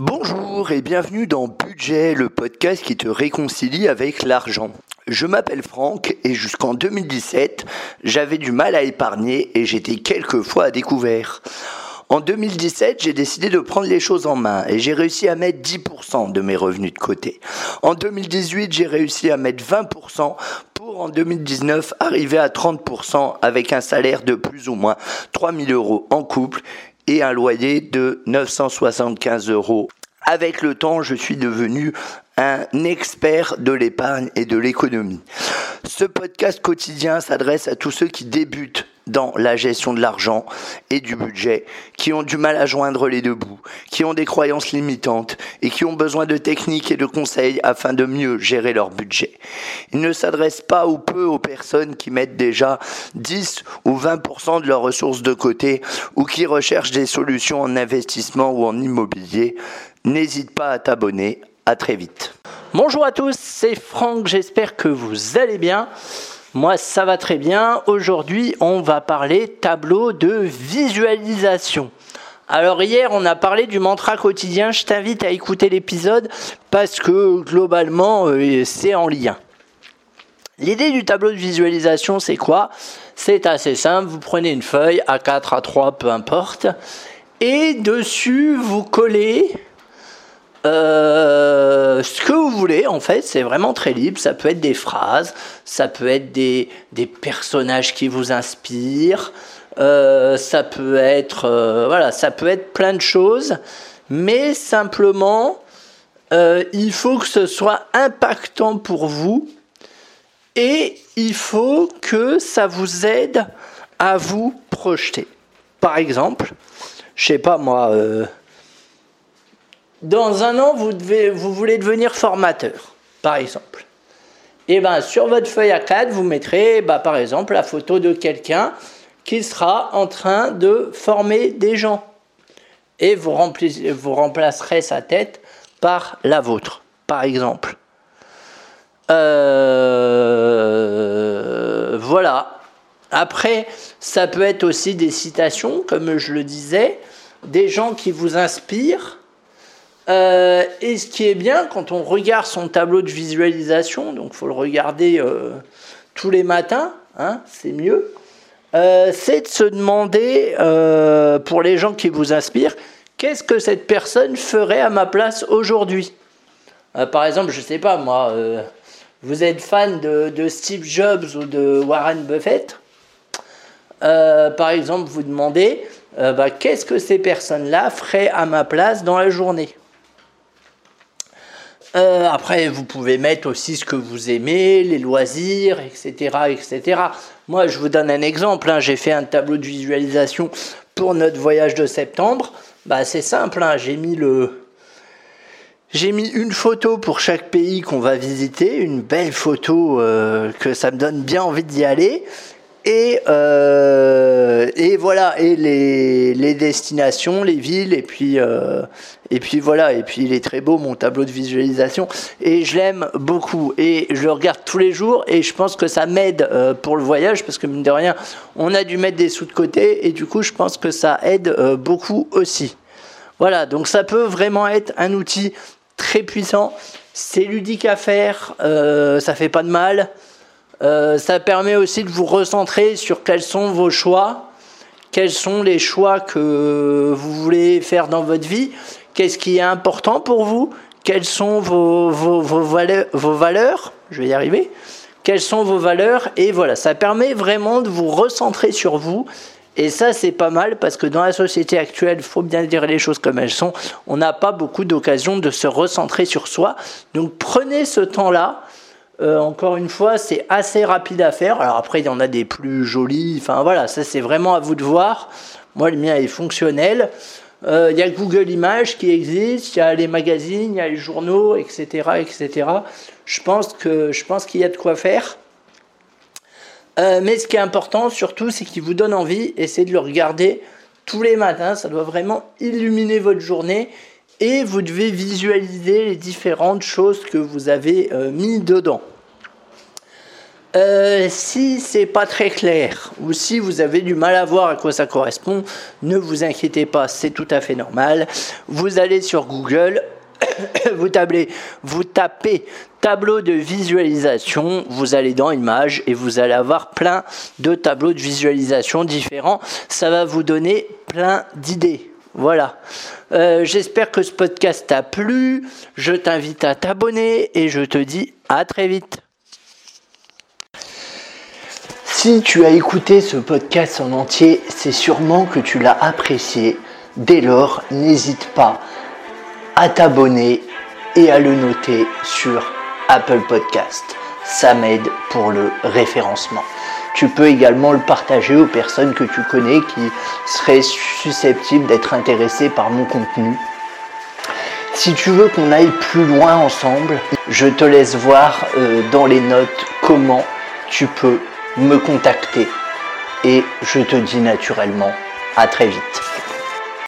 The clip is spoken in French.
Bonjour et bienvenue dans Budget, le podcast qui te réconcilie avec l'argent. Je m'appelle Franck et jusqu'en 2017, j'avais du mal à épargner et j'étais quelquefois à découvert. En 2017, j'ai décidé de prendre les choses en main et j'ai réussi à mettre 10% de mes revenus de côté. En 2018, j'ai réussi à mettre 20% pour en 2019 arriver à 30% avec un salaire de plus ou moins 3000 euros en couple et un loyer de 975 euros. Avec le temps, je suis devenu un expert de l'épargne et de l'économie. Ce podcast quotidien s'adresse à tous ceux qui débutent dans la gestion de l'argent et du budget, qui ont du mal à joindre les deux bouts, qui ont des croyances limitantes et qui ont besoin de techniques et de conseils afin de mieux gérer leur budget. Il ne s'adresse pas ou peu aux personnes qui mettent déjà 10 ou 20% de leurs ressources de côté ou qui recherchent des solutions en investissement ou en immobilier. N'hésite pas à t'abonner. À très vite. Bonjour à tous, c'est Franck, j'espère que vous allez bien. Moi, ça va très bien. Aujourd'hui, on va parler tableau de visualisation. Alors hier, on a parlé du mantra quotidien. Je t'invite à écouter l'épisode parce que globalement, euh, c'est en lien. L'idée du tableau de visualisation, c'est quoi? C'est assez simple. Vous prenez une feuille A4, A3, peu importe. Et dessus, vous collez euh, ce que vous voulez, en fait, c'est vraiment très libre. Ça peut être des phrases, ça peut être des, des personnages qui vous inspirent, euh, ça peut être, euh, voilà, ça peut être plein de choses, mais simplement, il faut que ce soit impactant pour vous et il faut que ça vous aide à vous projeter. Par exemple, je sais pas moi dans un an, vous, voulez devenir formateur, par exemple. Et eh bien, sur votre feuille à 4, vous mettrez, bah, par exemple, la photo de quelqu'un qui sera en train de former des gens. Et vous, vous remplacerez sa tête par la vôtre, par exemple. Euh, voilà. Après, ça peut être aussi des citations, comme je le disais, des gens qui vous inspirent euh, et ce qui est bien quand on regarde son tableau de visualisation, donc faut le regarder euh, tous les matins, hein, c'est mieux, euh, c'est de se demander, pour les gens qui vous inspirent, qu'est-ce que cette personne ferait à ma place aujourd'hui? Par exemple, je ne sais pas moi, vous êtes fan de, de, Steve Jobs ou de Warren Buffett? Par exemple, vous demandez, bah, qu'est-ce que ces personnes-là feraient à ma place dans la journée? Euh, après, vous pouvez mettre aussi ce que vous aimez, les loisirs, etc. etc. Moi, je vous donne un exemple. Hein. J'ai fait un tableau de visualisation pour notre voyage de septembre. Bah, c'est simple. Hein. J'ai mis le, j'ai mis une photo pour chaque pays qu'on va visiter, une belle photo euh, que ça me donne bien envie d'y aller. Et, euh, et voilà, et les, les, destinations, les villes, et puis, euh, et puis voilà, et puis il est très beau mon tableau de visualisation, et je l'aime beaucoup, et je le regarde tous les jours, et je pense que ça m'aide euh, pour le voyage, parce que mine de rien, on a dû mettre des sous de côté, et du coup je pense que ça aide beaucoup aussi. Voilà, donc ça peut vraiment être un outil très puissant, c'est ludique à faire, ça fait pas de mal. Euh, ça permet aussi de vous recentrer sur quels sont vos choix, quels sont les choix que vous voulez faire dans votre vie, qu'est-ce qui est important pour vous, quelles sont vos, vos, vos, valeurs, vos valeurs, je vais y arriver, quelles sont vos valeurs, et voilà, ça permet vraiment de vous recentrer sur vous. Et ça, c'est pas mal parce que dans la société actuelle, il faut bien dire les choses comme elles sont. On n'a pas beaucoup d'occasions de se recentrer sur soi. Donc prenez ce temps-là euh, encore une fois, c'est assez rapide à faire. Alors après, il y en a des plus jolis. Enfin voilà, ça c'est vraiment à vous de voir. Moi, le mien est fonctionnel. Euh, il y a Google Images qui existe, il y a les magazines, il y a les journaux, etc., etc. Je pense qu'il y a de quoi faire. Euh, mais ce qui est important surtout, c'est qu'il vous donne envie et c'est de le regarder tous les matins. Ça doit vraiment illuminer votre journée et vous devez visualiser les différentes choses que vous avez euh, mis dedans. Euh, si c'est pas très clair ou si vous avez du mal à voir à quoi ça correspond, ne vous inquiétez pas, c'est tout à fait normal. Vous allez sur Google, vous, vous tapez tableau de visualisation, vous allez dans Images et vous allez avoir plein de tableaux de visualisation différents. Ça va vous donner plein d'idées. Voilà. Euh, j'espère que ce podcast t'a plu. Je t'invite à t'abonner et je te dis à très vite. Si tu as écouté ce podcast en entier, c'est sûrement que tu l'as apprécié. Dès lors, n'hésite pas à t'abonner et à le noter sur Apple Podcast. Ça m'aide pour le référencement. Tu peux également le partager aux personnes que tu connais qui seraient susceptibles d'être intéressées par mon contenu. Si tu veux qu'on aille plus loin ensemble, je te laisse voir euh, dans les notes comment tu peux me contacter. Et je te dis naturellement à très vite.